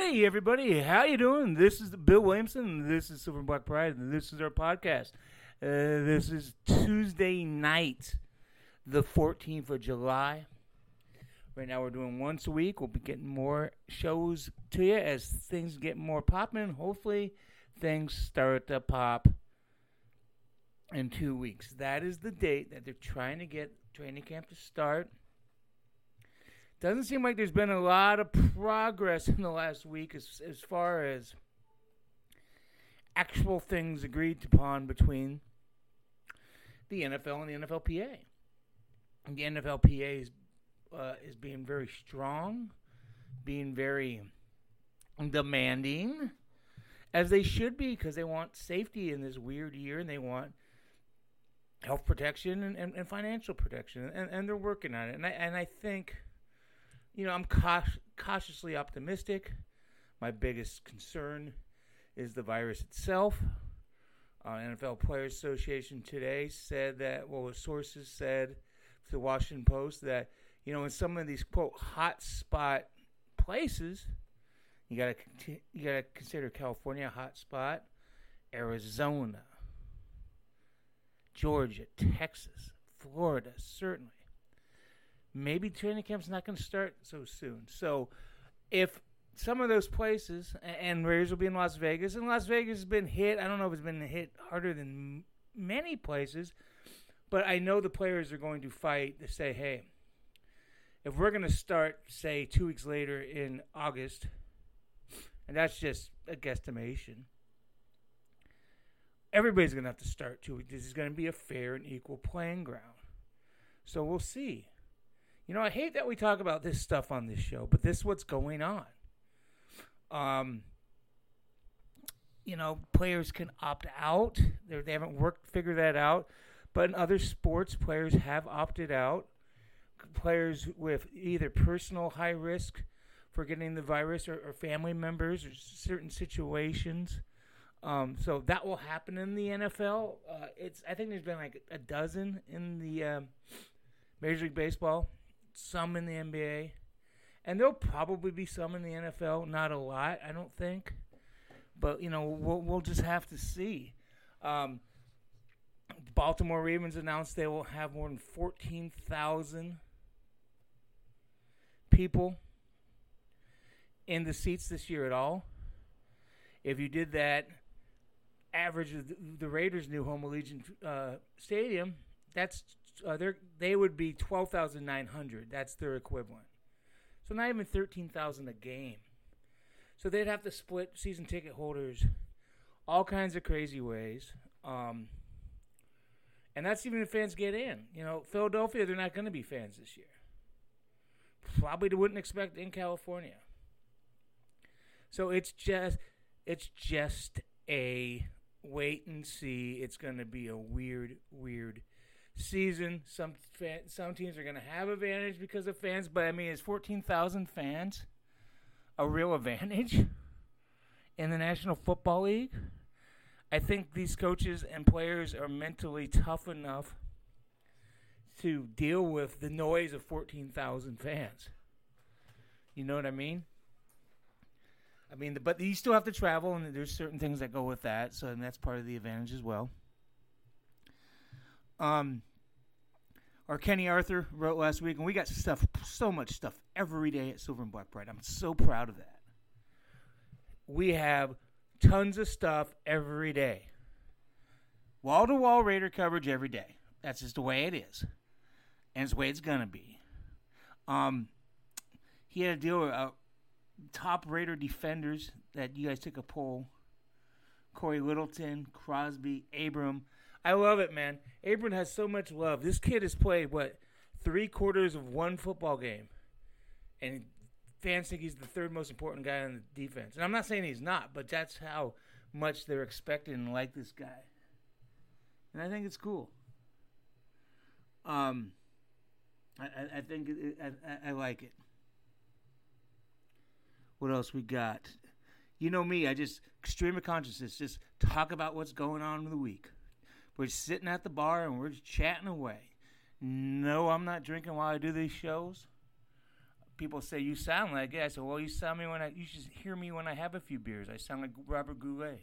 Hey everybody, how you doing? This is Bill Williamson. This is Silver and Black Pride, and this is our podcast. Uh, this is Tuesday night, the 14th of July. Right now we're doing once a week. We'll be getting more shows to you as things get more popping. Hopefully, things start to pop in two weeks. That is the date that they're trying to get training camp to start. Doesn't seem like there's been a lot of progress in the last week as, as far as actual things agreed upon between the NFL and the NFLPA. The NFLPA is, uh, is being very strong, being very demanding, as they should be, because they want safety in this weird year and they want health protection and, and, and financial protection, and, and they're working on it. And I, and I think you know, I'm cautiously optimistic. My biggest concern is the virus itself. Uh, NFL Players Association today said that, well, sources said to the Washington Post that, you know, in some of these quote hot spot places, you got to you got to consider California a hot spot, Arizona, Georgia, Texas, Florida, certainly maybe training camp's not going to start so soon. So if some of those places, and Raiders will be in Las Vegas, and Las Vegas has been hit. I don't know if it's been hit harder than many places, but I know the players are going to fight to say, hey, if we're going to start, say, two weeks later in August, and that's just a guesstimation, everybody's going to have to start two weeks. This is going to be a fair and equal playing ground. So we'll see. You know, I hate that we talk about this stuff on this show, but this is what's going on. Um, you know, players can opt out. They're, they have not worked figure that out. But in other sports, players have opted out. Players with either personal high risk for getting the virus or, or family members or certain situations. Um, so that will happen in the NFL. Uh, it's I think there's been like a dozen in the uh, Major League Baseball some in the NBA, and there'll probably be some in the NFL. Not a lot, I don't think, but you know we'll we'll just have to see. Um, Baltimore Ravens announced they will have more than fourteen thousand people in the seats this year at all. If you did that average of the Raiders' new home Allegiant uh, Stadium, that's uh, they would be twelve thousand nine hundred. That's their equivalent. So not even thirteen thousand a game. So they'd have to split season ticket holders all kinds of crazy ways. Um, and that's even if fans get in. You know, Philadelphia, they're not going to be fans this year. Probably wouldn't expect in California. So it's just it's just a wait and see. It's going to be a weird, weird season. Some fan, some teams are going to have advantage because of fans, but I mean, is fourteen thousand fans a real advantage in the National Football League? I think these coaches and players are mentally tough enough to deal with the noise of fourteen thousand fans. You know what I mean? I mean, but you still have to travel, and there's certain things that go with that. So, and that's part of the advantage as well. Um, our Kenny Arthur wrote last week, and we got stuff, so much stuff every day at Silver and Black Pride. I'm so proud of that. We have tons of stuff every day. Wall to wall Raider coverage every day. That's just the way it is. And it's the way it's to be. Um, he had a deal with uh, top Raider defenders that you guys took a poll Cory Littleton, Crosby, Abram. I love it, man. Abram has so much love. This kid has played what three quarters of one football game, and fans think he's the third most important guy on the defense. And I'm not saying he's not, but that's how much they're expecting and like this guy. And I think it's cool. Um, I, I think it, I, I like it. What else we got? You know me, I just stream of consciousness, just talk about what's going on in the week. We're sitting at the bar and we're just chatting away. No, I'm not drinking while I do these shows. people say you sound like it. I said, well, you sound me when I. You should hear me when I have a few beers. I sound like Robert Goulet.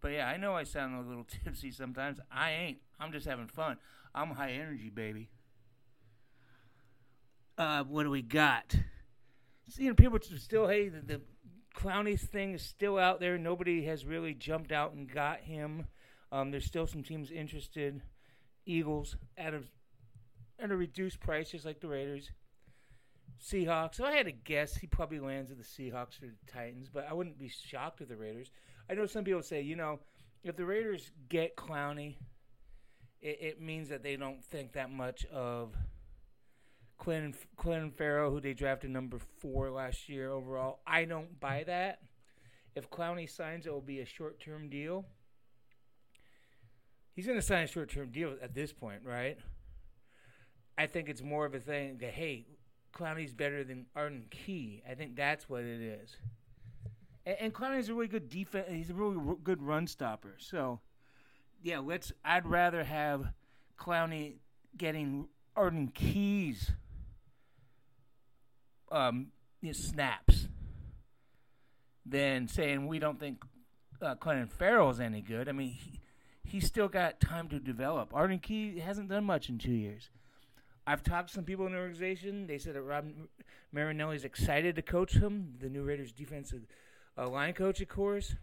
But yeah, I know I sound a little tipsy sometimes. I ain't. I'm just having fun. I'm high energy, baby. Uh, what do we got? So, you know, people still, hey, the, the thing is still out there. Nobody has really jumped out and got him. Um, there's still some teams interested. Eagles at a at a reduced price, just like the Raiders. Seahawks. So I had to guess he probably lands at the Seahawks or the Titans, but I wouldn't be shocked with the Raiders. I know some people say, you know, if the Raiders get Clowney, it, it means that they don't think that much of Quinn Quinn Ferrell, who they drafted number four last year overall. I don't buy that. If Clowney signs, it will be a short term deal. He's going to sign a short term deal at this point, right? I think it's more of a thing that hey, Clowney's better than Arden Key. I think that's what it is. And, and Clowney's a really good defense. He's a really good run stopper. So, yeah, let's. I'd rather have Clowney getting Arden Key's um, snaps than saying we don't think uh, Clelin Ferrell's any good. I mean, he, he's still got time to develop. Arden Key hasn't done much in two years. I've talked to some people in the organization. They said that Rod Marinelli's excited to coach him, the new Raiders defensive uh, line coach, of course.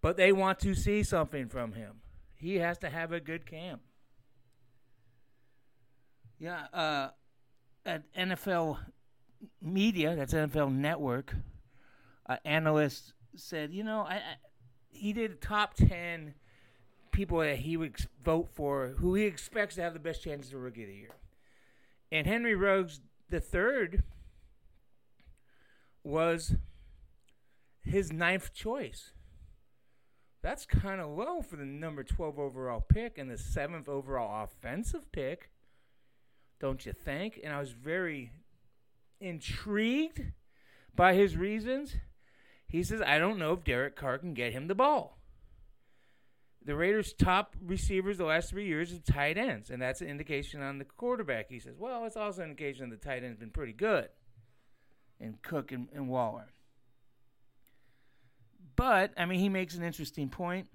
But they want to see something from him. He has to have a good camp. Yeah, uh, at NFL media, that's NFL Network, uh, analyst said, you know, I, I, he did top ten people that he would vote for, who he expects to have the best chances of rookie of the year, and Henry Ruggs the third was his ninth choice. That's kind of low for the number 12 overall pick and the seventh overall offensive pick, don't you think? And I was very intrigued by his reasons. He says, I don't know if Derek Carr can get him the ball. The Raiders' top receivers the last three years are tight ends, and that's an indication on the quarterback. He says, well, it's also an indication the tight end's been pretty good in Cook and, and Waller. But, I mean, he makes an interesting point,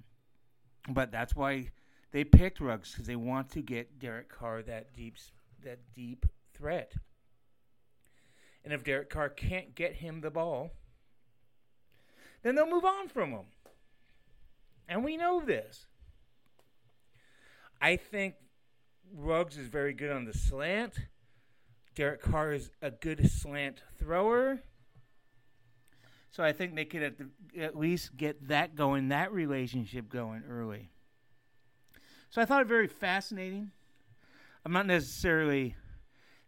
but that's why they picked Ruggs, because they want to get Derek Carr that deep, that deep threat. And if Derek Carr can't get him the ball, then they'll move on from him. And we know this. I think Ruggs is very good on the slant. Derek Carr is a good slant thrower. So I think they could at, the, at least get that going, that relationship going early. So I thought it very fascinating. I'm not necessarily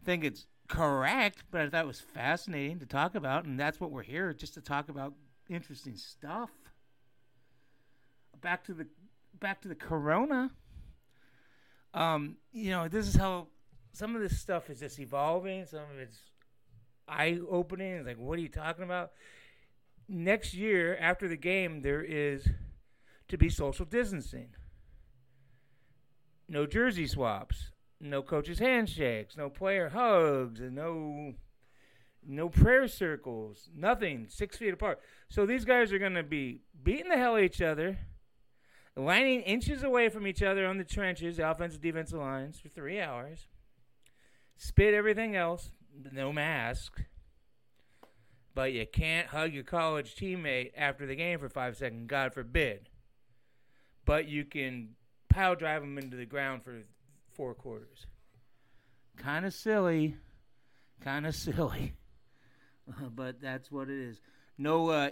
think it's correct, but I thought it was fascinating to talk about, and that's what we're here just to talk about interesting stuff. Back to the back to the corona. Um, you know, this is how some of this stuff is just evolving. Some of it's eye opening. It's like, what are you talking about? Next year, after the game, there is to be social distancing. No jersey swaps no coaches handshakes, no player hugs, and no no prayer circles, nothing, six feet apart. So these guys are going to be beating the hell out of each other, lining inches away from each other on the trenches, offensive defensive lines for three hours, spit everything else, no mask. But you can't hug your college teammate after the game for five seconds, God forbid. But you can pile drive them into the ground for four quarters. Kind of silly. Kind of silly. but that's what it is. No uh,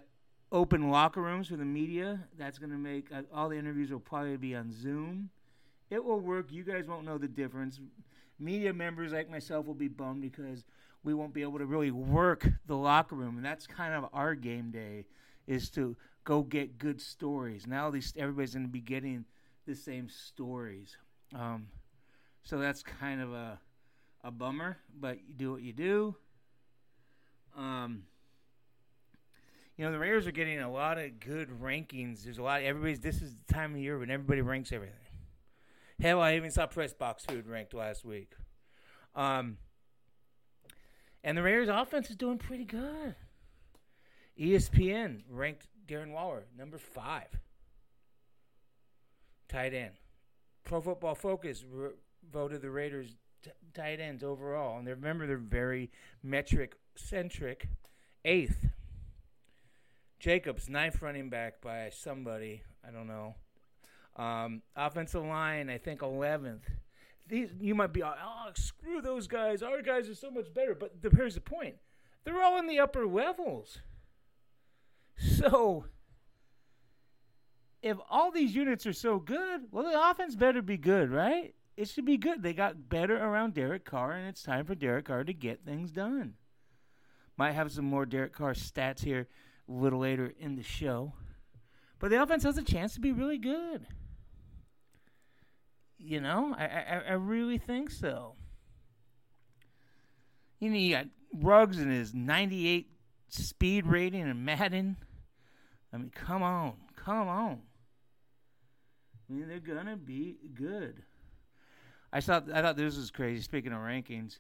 open locker rooms for the media. That's going to make uh, all the interviews will probably be on Zoom. It will work. You guys won't know the difference. Media members like myself will be bummed because we won't be able to really work the locker room, and that's kind of our game day is to go get good stories. Now at least everybody's going to be getting the same stories. Um, so that's kind of a a bummer, but you do what you do. Um, you know the Raiders are getting a lot of good rankings. There's a lot. Of, everybody's. This is the time of year when everybody ranks everything. Hell, I even saw Press Box Food ranked last week. Um, And the Raiders' offense is doing pretty good. ESPN ranked Darren Waller number five. Tight end. Pro Football Focus voted the Raiders t- tight ends overall, and they remember they're very metric centric. Eighth. Jacobs, ninth running back by somebody I don't know. Um, offensive line, I think eleventh. These you might be, oh, screw those guys. Our guys are so much better. But here's the point: they're all in the upper levels. So, if all these units are so good, well, the offense better be good, right? It should be good. They got better around Derek Carr, and it's time for Derek Carr to get things done. Might have some more Derek Carr stats here a little later in the show. But the offense has a chance to be really good. You know, I, I, I really think so. You know, you got Ruggs and his 98 speed rating and Madden. I mean, come on, come on. I mean, they're gonna be good. I thought I thought this was crazy. Speaking of rankings,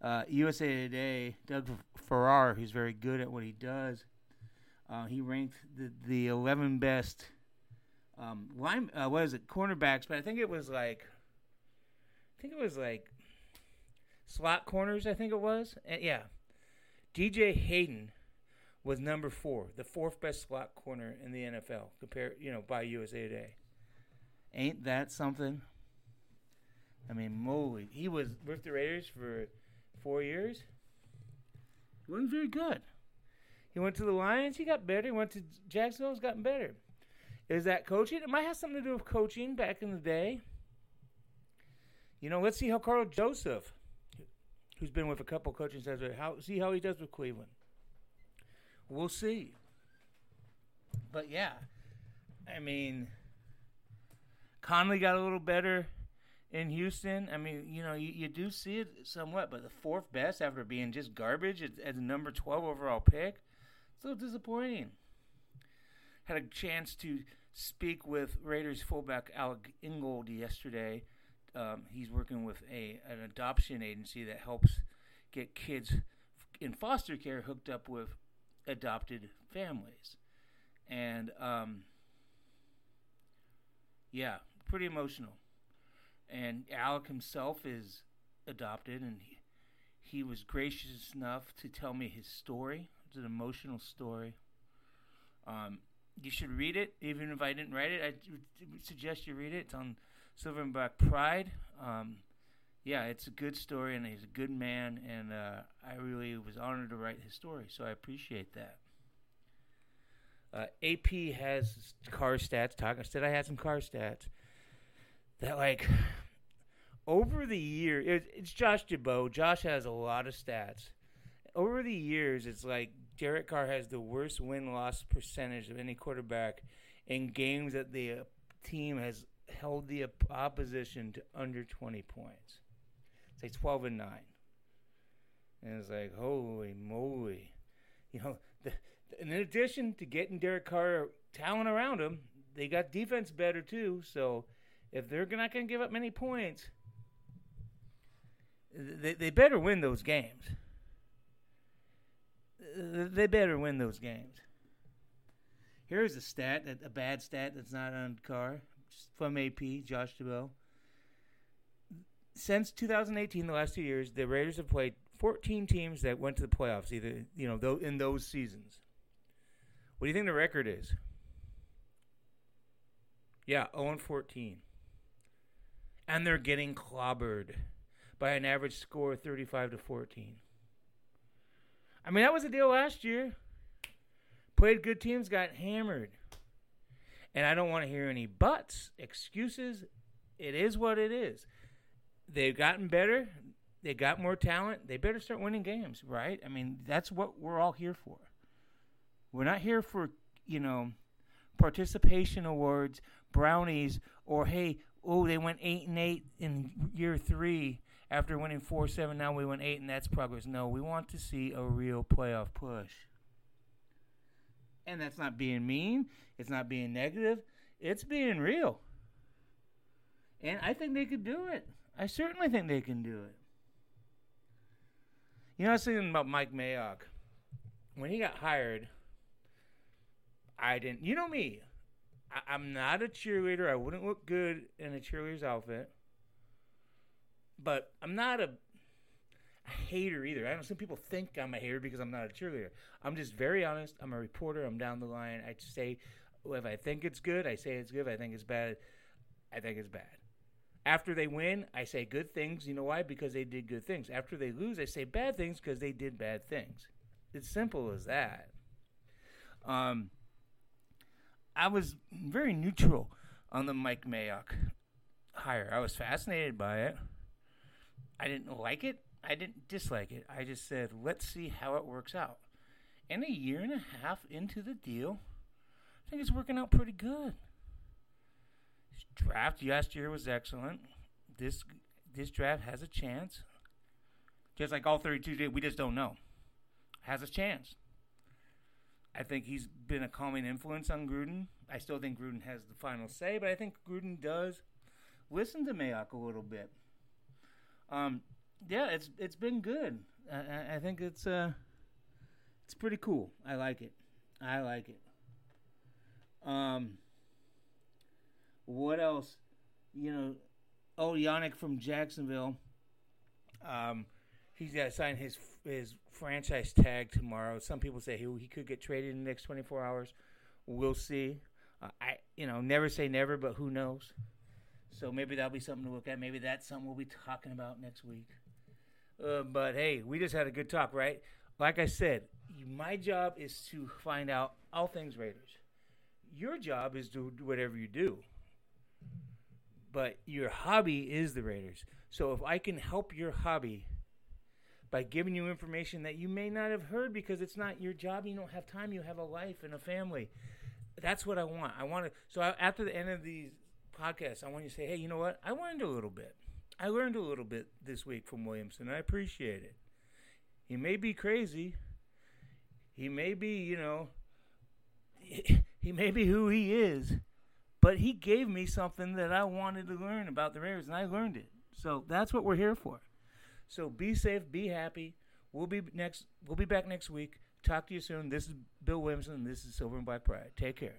uh, USA Today, Doug Farrar, who's very good at what he does, uh, he ranked the the 11 best um, line. Uh, what is it? Cornerbacks, but I think it was like, I think it was like slot corners. I think it was. And yeah, DJ Hayden was number four, the fourth best slot corner in the NFL, compared you know by USA Today. Ain't that something? I mean, moly, he was with the Raiders for four years. Wasn't very good. He went to the Lions, he got better. He went to Jacksonville, he's gotten better. Is that coaching? It might have something to do with coaching back in the day. You know, let's see how Karl Joseph, who's been with a couple coaching staffs, how see how he does with Cleveland. We'll see. But yeah, I mean, Conley got a little better in Houston. I mean, you know, you, you do see it somewhat, but the fourth best after being just garbage as, as a number 12 overall pick, so disappointing. Had a chance to speak with Raiders fullback Alec Ingold yesterday. Um, he's working with a an adoption agency that helps get kids in foster care hooked up with adopted families, and um, yeah, pretty emotional. And Alec himself is adopted, and he, he was gracious enough to tell me his story. It's an emotional story. Um, you should read it, even if I didn't write it. I suggest you read it. It's on Silver and Black Pride. Um, yeah, it's a good story, and he's a good man, and uh, I really was honored to write his story, so I appreciate that. Uh, AP has Carr stats. Talking, said I had some Carr stats that like over the year it, it's Josh Dubow. Josh has a lot of stats. Over the years, it's like Derek Carr has the worst win loss percentage of any quarterback in games that the uh, team has held the opposition to under 20 points. It's like 12 and 9. And it's like, holy moly. You know, the, in addition to getting Derek Carr talent around him, they got defense better too. So if they're not going to give up many points, they, they better win those games. They better win those games. Here's a stat, a bad stat that's not on Carr from AP, Josh Dubow. Since 2018, the last two years, the Raiders have played 14 teams that went to the playoffs, either you know, in those seasons. What do you think the record is? Yeah, 0 and 14 and they're getting clobbered by an average score of 35 to 14. I mean, that was the deal last year. Played good teams, got hammered. And I don't want to hear any buts, excuses. It is what it is. They've gotten better. They got more talent. They better start winning games, right? I mean, that's what we're all here for. We're not here for, you know, participation awards, brownies, or hey, oh, they went eight and eight in year three after winning four seven. Now we went eight, and that's progress. No, we want to see a real playoff push. And that's not being mean. It's not being negative. It's being real. And I think they could do it. I certainly think they can do it. You know, I was thinking about Mike Mayock. When he got hired, I didn't. You know me. I, I'm not a cheerleader. I wouldn't look good in a cheerleader's outfit. But I'm not a, a hater either. I some people think I'm a hater because I'm not a cheerleader. I'm just very honest. I'm a reporter. I'm down the line. I say if I think it's good, I say it's good. If I think it's bad, I think it's bad. After they win, I say good things. You know why? Because they did good things. After they lose, I say bad things because they did bad things. It's simple as that. Um, I was very neutral on the Mike Mayock hire. I was fascinated by it. I didn't like it. I didn't dislike it. I just said, let's see how it works out. And a year and a half into the deal, I think it's working out pretty good. His draft last year was excellent. This this draft has a chance. Just like all 32 did, we just don't know. Has a chance. I think he's been a calming influence on Gruden. I still think Gruden has the final say, but I think Gruden does listen to Mayock a little bit. Um, yeah, it's it's been good. I, I think it's uh, it's pretty cool. I like it. I like it. Um, what else? You know, oh Yannick from Jacksonville. Um, he's got to sign his his franchise tag tomorrow. Some people say he he could get traded in the next 24 hours. We'll see. Uh, I you know never say never, but who knows? So maybe that'll be something to look at. Maybe that's something we'll be talking about next week. Uh, but hey, we just had a good talk, right? Like I said, my job is to find out all things Raiders. Your job is to do whatever you do. But your hobby is the Raiders. So if I can help your hobby by giving you information that you may not have heard because it's not your job, you don't have time, you have a life and a family. That's what I want. I want to. So I, after the end of these podcasts, I want you to say, hey, you know what? I learned a little bit. I learned a little bit this week from Williamson. I appreciate it. He may be crazy. He may be, you know, he may be who he is, but he gave me something that I wanted to learn about the Raiders, and I learned it. So that's what we're here for. So be safe, be happy. We'll be next. We'll be back next week. Talk to you soon. This is Bill Williamson. This is Silver and Black Pride. Take care.